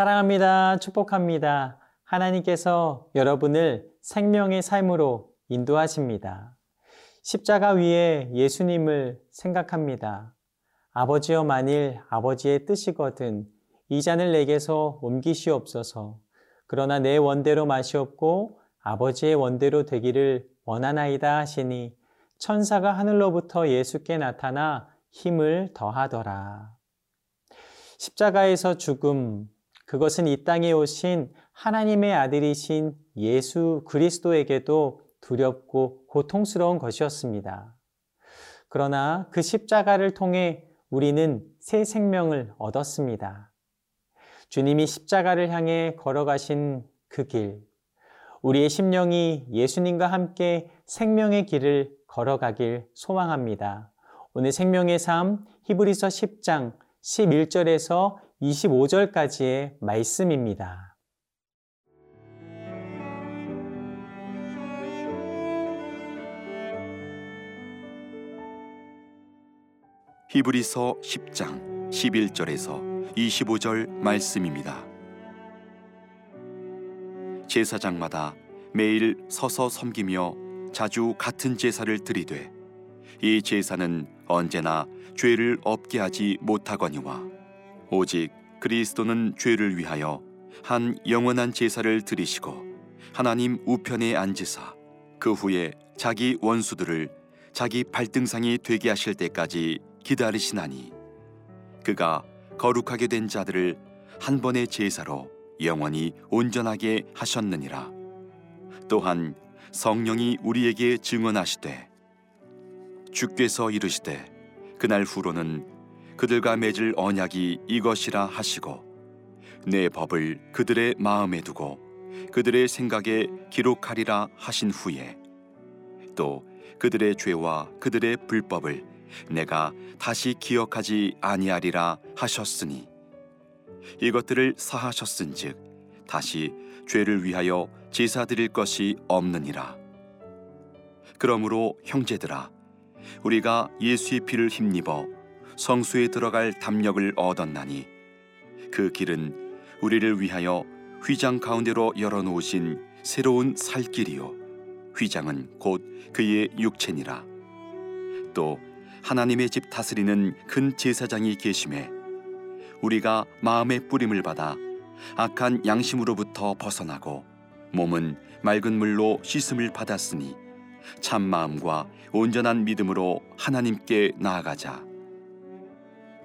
사랑합니다. 축복합니다. 하나님께서 여러분을 생명의 삶으로 인도하십니다. 십자가 위에 예수님을 생각합니다. 아버지여 만일 아버지의 뜻이거든 이 잔을 내게서 옮기시옵소서. 그러나 내 원대로 마시옵고 아버지의 원대로 되기를 원하나이다 하시니 천사가 하늘로부터 예수께 나타나 힘을 더하더라. 십자가에서 죽음, 그것은 이 땅에 오신 하나님의 아들이신 예수 그리스도에게도 두렵고 고통스러운 것이었습니다. 그러나 그 십자가를 통해 우리는 새 생명을 얻었습니다. 주님이 십자가를 향해 걸어가신 그 길, 우리의 심령이 예수님과 함께 생명의 길을 걸어가길 소망합니다. 오늘 생명의 삶 히브리서 10장 11절에서 25절까지의 말씀입니다. 히브리서 10장 11절에서 25절 말씀입니다. 제사장마다 매일 서서 섬기며 자주 같은 제사를 드리되 이 제사는 언제나 죄를 없게 하지 못하거니와 오직 그리스도는 죄를 위하여 한 영원한 제사를 드리시고 하나님 우편에 앉으사 그 후에 자기 원수들을 자기 발등상이 되게 하실 때까지 기다리시나니 그가 거룩하게 된 자들을 한 번의 제사로 영원히 온전하게 하셨느니라. 또한 성령이 우리에게 증언하시되 주께서 이르시되 그날 후로는 그들과 맺을 언약이 이것이라 하시고 내 법을 그들의 마음에 두고 그들의 생각에 기록하리라 하신 후에 또 그들의 죄와 그들의 불법을 내가 다시 기억하지 아니하리라 하셨으니 이것들을 사하셨은즉 다시 죄를 위하여 제사 드릴 것이 없느니라. 그러므로 형제들아 우리가 예수의 피를 힘입어 성수에 들어갈 담력을 얻었나니 그 길은 우리를 위하여 휘장 가운데로 열어놓으신 새로운 살길이요 휘장은 곧 그의 육체니라 또 하나님의 집 다스리는 큰 제사장이 계심에 우리가 마음의 뿌림을 받아 악한 양심으로부터 벗어나고 몸은 맑은 물로 씻음을 받았으니 참 마음과 온전한 믿음으로 하나님께 나아가자.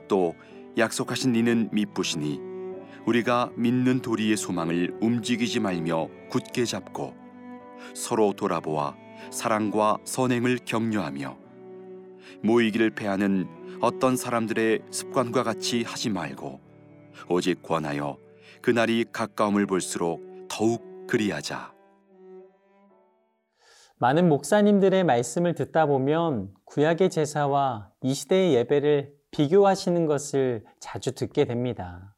또 약속하신 이는 미쁘시니 우리가 믿는 도리의 소망을 움직이지 말며 굳게 잡고 서로 돌아보아 사랑과 선행을 격려하며 모이기를 패하는 어떤 사람들의 습관과 같이 하지 말고 오직 권하여 그날이 가까움을 볼수록 더욱 그리하자. 많은 목사님들의 말씀을 듣다 보면 구약의 제사와 이 시대의 예배를 비교하시는 것을 자주 듣게 됩니다.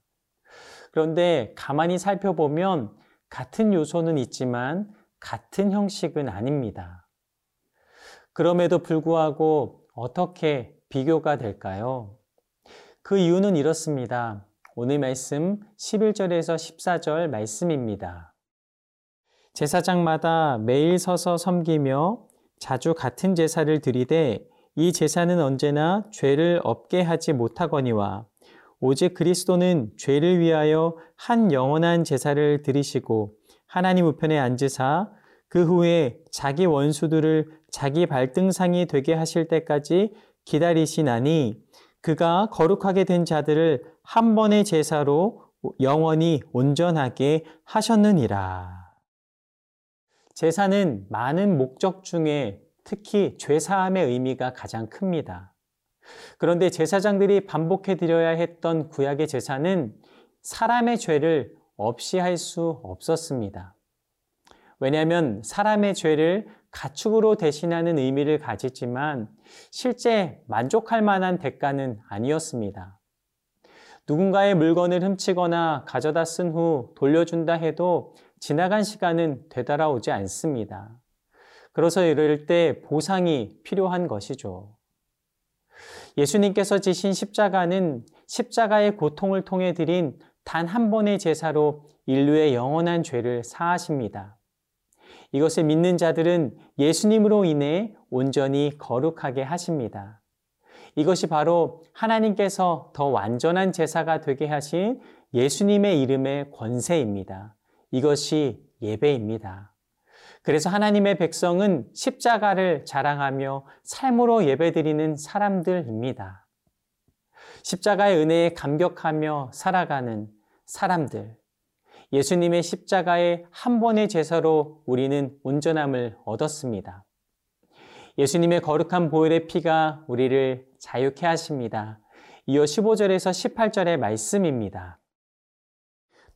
그런데 가만히 살펴보면 같은 요소는 있지만 같은 형식은 아닙니다. 그럼에도 불구하고 어떻게 비교가 될까요? 그 이유는 이렇습니다. 오늘 말씀 11절에서 14절 말씀입니다. 제사장마다 매일 서서 섬기며 자주 같은 제사를 드리되 이 제사는 언제나 죄를 없게 하지 못하거니와 오직 그리스도는 죄를 위하여 한 영원한 제사를 드리시고 하나님 우편에 앉으사 그 후에 자기 원수들을 자기 발등상이 되게 하실 때까지 기다리시나니 그가 거룩하게 된 자들을 한 번의 제사로 영원히 온전하게 하셨느니라. 제사는 많은 목적 중에 특히 죄사함의 의미가 가장 큽니다. 그런데 제사장들이 반복해 드려야 했던 구약의 제사는 사람의 죄를 없이 할 수 없었습니다. 왜냐하면 사람의 죄를 가축으로 대신하는 의미를 가지지만 실제 만족할 만한 대가는 아니었습니다. 누군가의 물건을 훔치거나 가져다 쓴 후 돌려준다 해도 지나간 시간은 되돌아오지 않습니다. 그래서 이럴 때 보상이 필요한 것이죠. 예수님께서 지신 십자가는 십자가의 고통을 통해 드린 단 한 번의 제사로 인류의 영원한 죄를 사하십니다. 이것을 믿는 자들은 예수님으로 인해 온전히 거룩하게 하십니다. 이것이 바로 하나님께서 더 완전한 제사가 되게 하신 예수님의 이름의 권세입니다. 이것이 예배입니다. 그래서 하나님의 백성은 십자가를 자랑하며 삶으로 예배드리는 사람들입니다. 십자가의 은혜에 감격하며 살아가는 사람들. 예수님의 십자가의 한 번의 제사로 우리는 온전함을 얻었습니다. 예수님의 거룩한 보혈의 피가 우리를 자유케 하십니다. 이어 15절에서 18절의 말씀입니다.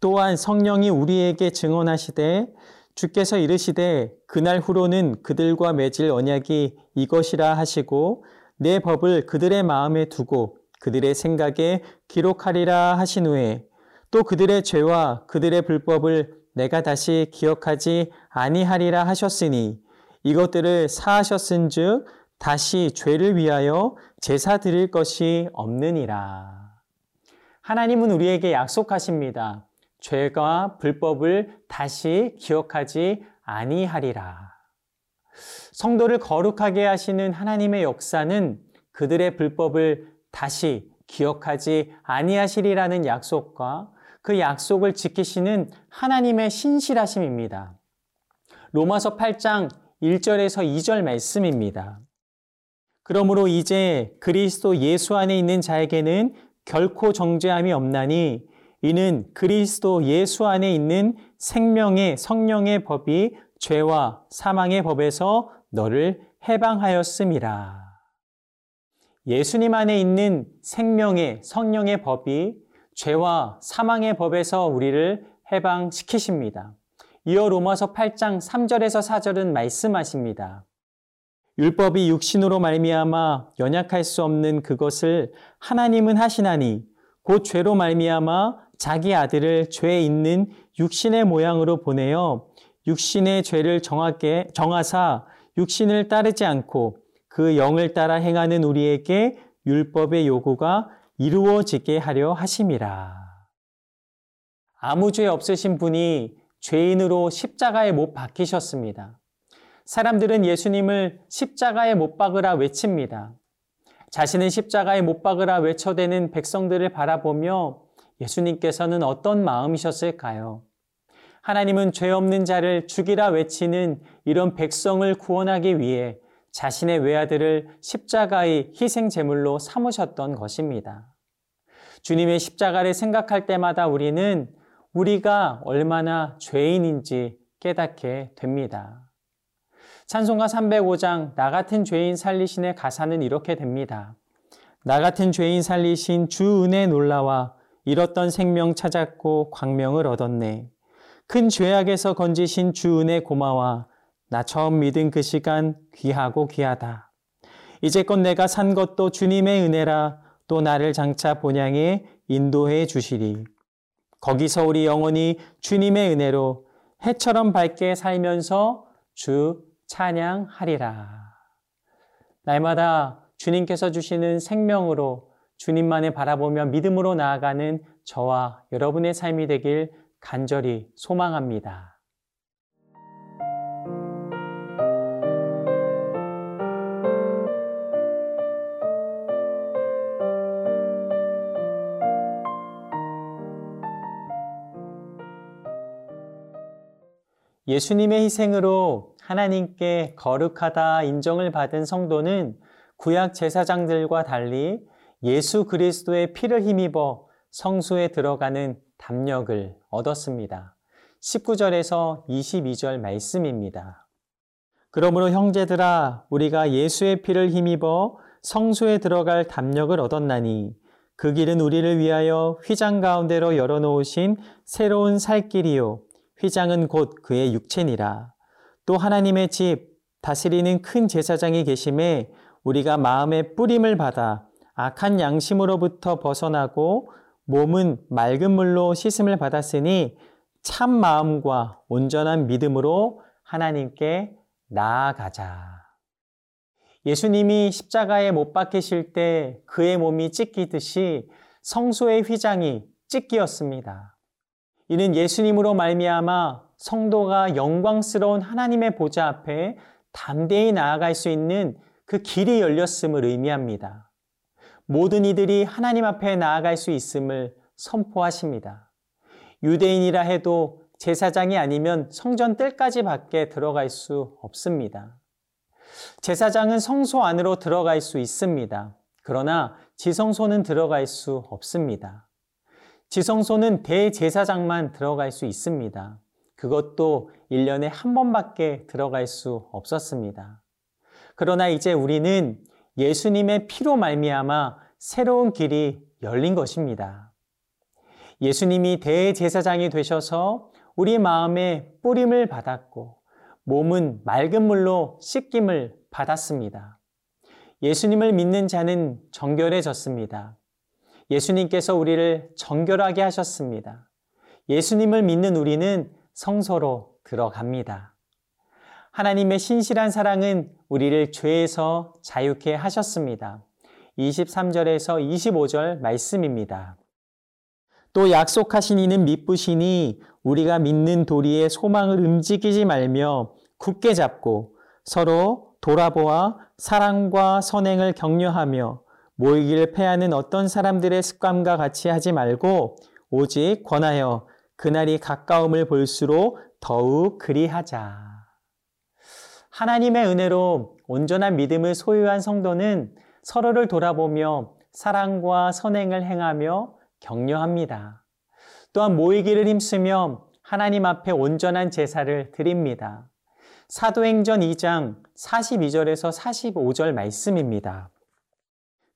또한 성령이 우리에게 증언하시되 주께서 이르시되 그날 후로는 그들과 맺을 언약이 이것이라 하시고 내 법을 그들의 마음에 두고 그들의 생각에 기록하리라 하신 후에 또 그들의 죄와 그들의 불법을 내가 다시 기억하지 아니하리라 하셨으니 이것들을 사하셨은즉 다시 죄를 위하여 제사 드릴 것이 없느니라. 하나님은 우리에게 약속하십니다. 죄가 불법을 다시 기억하지 아니하리라. 성도를 거룩하게 하시는 하나님의 역사는 그들의 불법을 다시 기억하지 아니하시리라는 약속과 그 약속을 지키시는 하나님의 신실하심입니다. 로마서 8장 1절에서 2절 말씀입니다. 그러므로 이제 그리스도 예수 안에 있는 자에게는 결코 정죄함이 없나니 이는 그리스도 예수 안에 있는 생명의 성령의 법이 죄와 사망의 법에서 너를 해방하였음이라. 예수님 안에 있는 생명의 성령의 법이 죄와 사망의 법에서 우리를 해방시키십니다. 이어 로마서 8장 3절에서 4절은 말씀하십니다. 율법이 육신으로 말미암아 연약할 수 없는 그것을 하나님은 하시나니 곧 죄로 말미암아 자기 아들을 죄 있는 육신의 모양으로 보내어 육신의 죄를 정하게 정하사 육신을 따르지 않고 그 영을 따라 행하는 우리에게 율법의 요구가 이루어지게 하려 하심이라. 아무 죄 없으신 분이 죄인으로 십자가에 못 박히셨습니다. 사람들은 예수님을 십자가에 못 박으라 외칩니다. 자신은 십자가에 못 박으라 외쳐대는 백성들을 바라보며 예수님께서는 어떤 마음이셨을까요? 하나님은 죄 없는 자를 죽이라 외치는 이런 백성을 구원하기 위해 자신의 외아들을 십자가의 희생 제물로 삼으셨던 것입니다. 주님의 십자가를 생각할 때마다 우리는 우리가 얼마나 죄인인지 깨닫게 됩니다. 찬송가 305장 나 같은 죄인 살리신의 가사는 이렇게 됩니다. 나 같은 죄인 살리신 주 은혜 놀라와 잃었던 생명 찾았고 광명을 얻었네. 큰 죄악에서 건지신 주 은혜 고마와 나 처음 믿은 그 시간 귀하고 귀하다. 이제껏 내가 산 것도 주님의 은혜라 또 나를 장차 본향에 인도해 주시리. 거기서 우리 영원히 주님의 은혜로 해처럼 밝게 살면서 주 찬양하리라. 날마다 주님께서 주시는 생명으로 주님만을 바라보며 믿음으로 나아가는 저와 여러분의 삶이 되길 간절히 소망합니다. 예수님의 희생으로 하나님께 거룩하다 인정을 받은 성도는 구약 제사장들과 달리 예수 그리스도의 피를 힘입어 성수에 들어가는 담력을 얻었습니다. 19절에서 22절 말씀입니다. 그러므로 형제들아 우리가 예수의 피를 힘입어 성수에 들어갈 담력을 얻었나니 그 길은 우리를 위하여 휘장 가운데로 열어놓으신 새로운 살 길이요 휘장은 곧 그의 육체니라. 또 하나님의 집 다스리는 큰 제사장이 계심에 우리가 마음의 뿌림을 받아 악한 양심으로부터 벗어나고 몸은 맑은 물로 씻음을 받았으니 참 마음과 온전한 믿음으로 하나님께 나아가자. 예수님이 십자가에 못 박히실 때 그의 몸이 찢기듯이 성소의 휘장이 찍기였습니다. 이는 예수님으로 말미암아 성도가 영광스러운 하나님의 보좌 앞에 담대히 나아갈 수 있는 그 길이 열렸음을 의미합니다. 모든 이들이 하나님 앞에 나아갈 수 있음을 선포하십니다. 유대인이라 해도 제사장이 아니면 성전 뜰까지 밖에 들어갈 수 없습니다. 제사장은 성소 안으로 들어갈 수 있습니다. 그러나 지성소는 들어갈 수 없습니다. 지성소는 대제사장만 들어갈 수 있습니다. 그것도 1년에 한 번밖에 들어갈 수 없었습니다. 그러나 이제 우리는 예수님의 피로 말미암아 새로운 길이 열린 것입니다. 예수님이 대제사장이 되셔서 우리 마음에 뿌림을 받았고 몸은 맑은 물로 씻김을 받았습니다. 예수님을 믿는 자는 정결해졌습니다. 예수님께서 우리를 정결하게 하셨습니다. 예수님을 믿는 우리는 성소로 들어갑니다. 하나님의 신실한 사랑은 우리를 죄에서 자유케 하셨습니다. 23절에서 25절 말씀입니다. 또 약속하신 이는 믿부시니 우리가 믿는 도리의 소망을 움직이지 말며 굳게 잡고 서로 돌아보아 사랑과 선행을 격려하며 모이기를 패하는 어떤 사람들의 습관과 같이 하지 말고 오직 권하여 그날이 가까움을 볼수록 더욱 그리하자. 하나님의 은혜로 온전한 믿음을 소유한 성도는 서로를 돌아보며 사랑과 선행을 행하며 격려합니다. 또한 모이기를 힘쓰며 하나님 앞에 온전한 제사를 드립니다. 사도행전 2장 42절에서 45절 말씀입니다.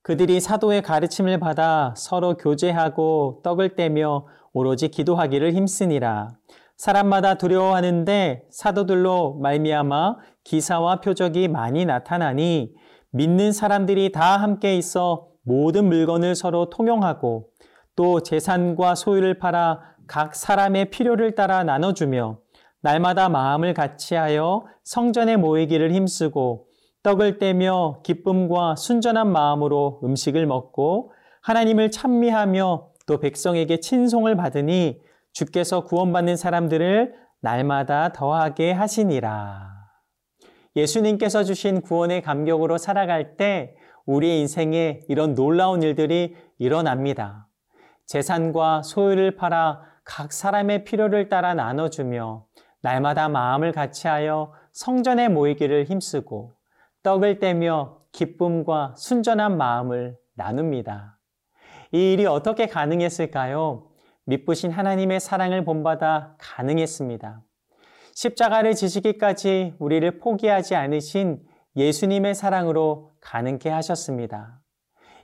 그들이 사도의 가르침을 받아 서로 교제하고 떡을 떼며 오로지 기도하기를 힘쓰니라. 사람마다 두려워하는데 사도들로 말미암아 기사와 표적이 많이 나타나니 믿는 사람들이 다 함께 있어 모든 물건을 서로 통용하고 또 재산과 소유를 팔아 각 사람의 필요를 따라 나눠주며 날마다 마음을 같이하여 성전에 모이기를 힘쓰고 떡을 떼며 기쁨과 순전한 마음으로 음식을 먹고 하나님을 찬미하며 또 백성에게 친송을 받으니 주께서 구원받는 사람들을 날마다 더하게 하시니라. 예수님께서 주신 구원의 감격으로 살아갈 때 우리의 인생에 이런 놀라운 일들이 일어납니다. 재산과 소유를 팔아 각 사람의 필요를 따라 나눠주며 날마다 마음을 같이하여 성전에 모이기를 힘쓰고 떡을 떼며 기쁨과 순전한 마음을 나눕니다. 이 일이 어떻게 가능했을까요? 믿부신 하나님의 사랑을 본받아 가능했습니다. 십자가를 지시기까지 우리를 포기하지 않으신 예수님의 사랑으로 가능케 하셨습니다.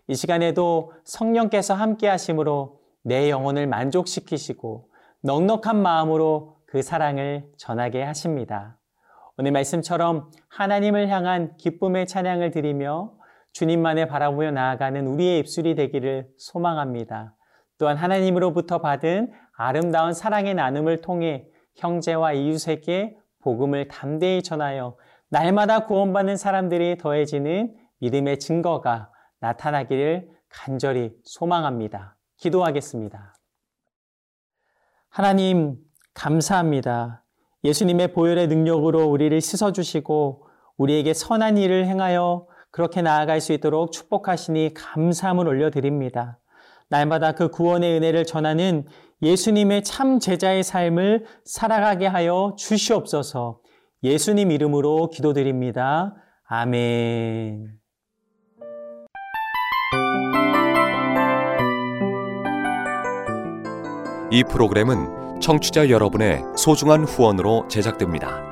이 시간에도 성령께서 함께 하심으로 내 영혼을 만족시키시고 넉넉한 마음으로 그 사랑을 전하게 하십니다. 오늘 말씀처럼 하나님을 향한 기쁨의 찬양을 드리며 주님만을 바라보며 나아가는 우리의 입술이 되기를 소망합니다. 또한 하나님으로부터 받은 아름다운 사랑의 나눔을 통해 형제와 이웃에게 복음을 담대히 전하여 날마다 구원받는 사람들이 더해지는 믿음의 증거가 나타나기를 간절히 소망합니다. 기도하겠습니다. 하나님, 감사합니다. 예수님의 보혈의 능력으로 우리를 씻어주시고 우리에게 선한 일을 행하여 그렇게 나아갈 수 있도록 축복하시니 감사함을 올려드립니다. 날마다 그 구원의 은혜를 전하는 예수님의 참 제자의 삶을 살아가게 하여 주시옵소서 예수님 이름으로 기도드립니다. 아멘. 이 프로그램은 청취자 여러분의 소중한 후원으로 제작됩니다.